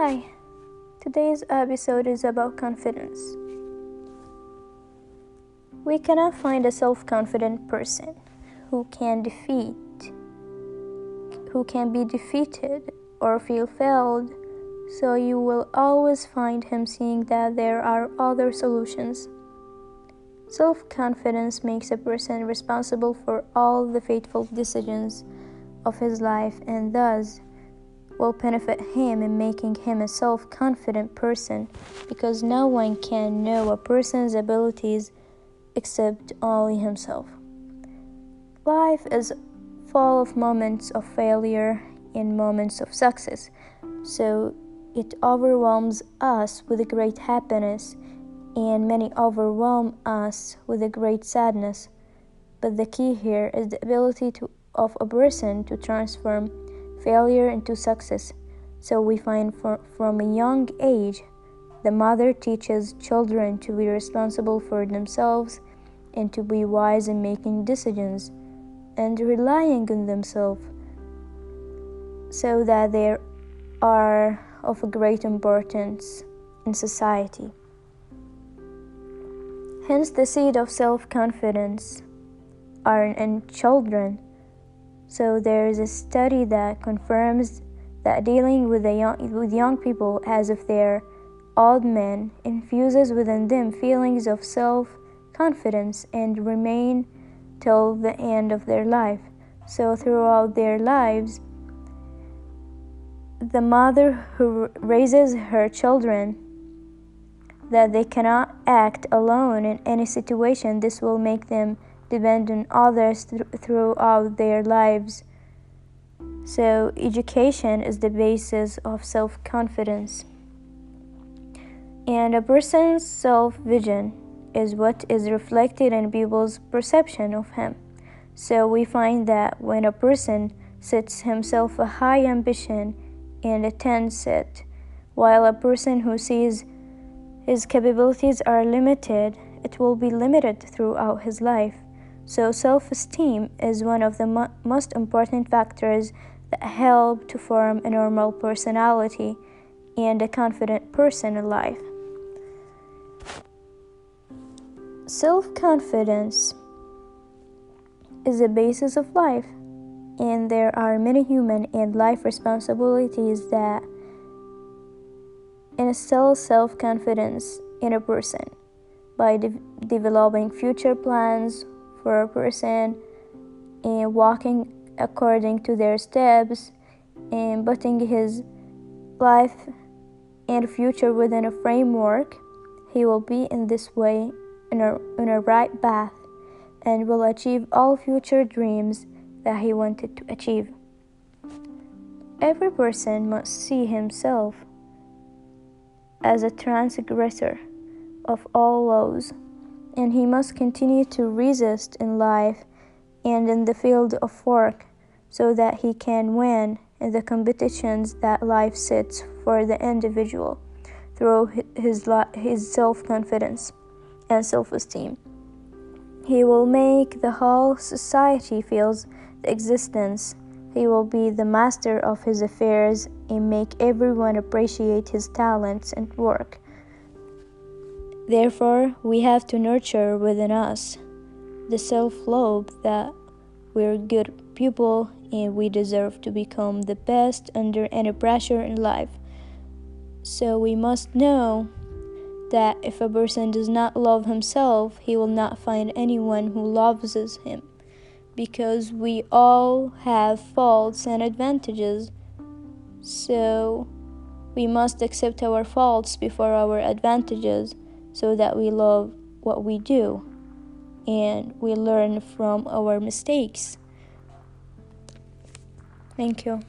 Hi, today's episode is about confidence. We cannot find a self confident person who can defeat, who can be defeated or feel failed, so you will always find him seeing that there are other solutions. Self confidence makes a person responsible for all the fateful decisions of his life and thus will benefit him in making him a self confident person because no one can know a person's abilities except only himself. Life is full of moments of failure and moments of success, so it overwhelms us with a great happiness and many overwhelm us with a great sadness. But the key here is the ability to, of a person to transform failure into success. So we find for, from a young age, the mother teaches children to be responsible for themselves and to be wise in making decisions and relying on themselves so that they are of great importance in society. Hence, the seed of self confidence are in children. So, there is a study that confirms that dealing with, young, with young people as if they're old men infuses within them feelings of self confidence and remain till the end of their life. So, throughout their lives, the mother who raises her children that they cannot act alone in any situation. This will make them depend on others th- throughout their lives. So, education is the basis of self confidence. And a person's self vision is what is reflected in people's perception of him. So, we find that when a person sets himself a high ambition and attains it, while a person who sees his capabilities are limited, it will be limited throughout his life. So, self esteem is one of the mo- most important factors that help to form a normal personality and a confident person in life. Self confidence is the basis of life, and there are many human and life responsibilities that instill self confidence in a person by de- developing future plans for a person and walking according to their steps and putting his life and future within a framework, he will be in this way in a, in a right path and will achieve all future dreams that he wanted to achieve. Every person must see himself as a transgressor of all laws, and he must continue to resist in life and in the field of work so that he can win in the competitions that life sets for the individual through his, his self confidence and self esteem. He will make the whole society feels the existence he will be the master of his affairs and make everyone appreciate his talents and work. Therefore, we have to nurture within us the self love that we're good people and we deserve to become the best under any pressure in life. So we must know that if a person does not love himself, he will not find anyone who loves him because we all have faults and advantages. So we must accept our faults before our advantages so that we love what we do and we learn from our mistakes. Thank you.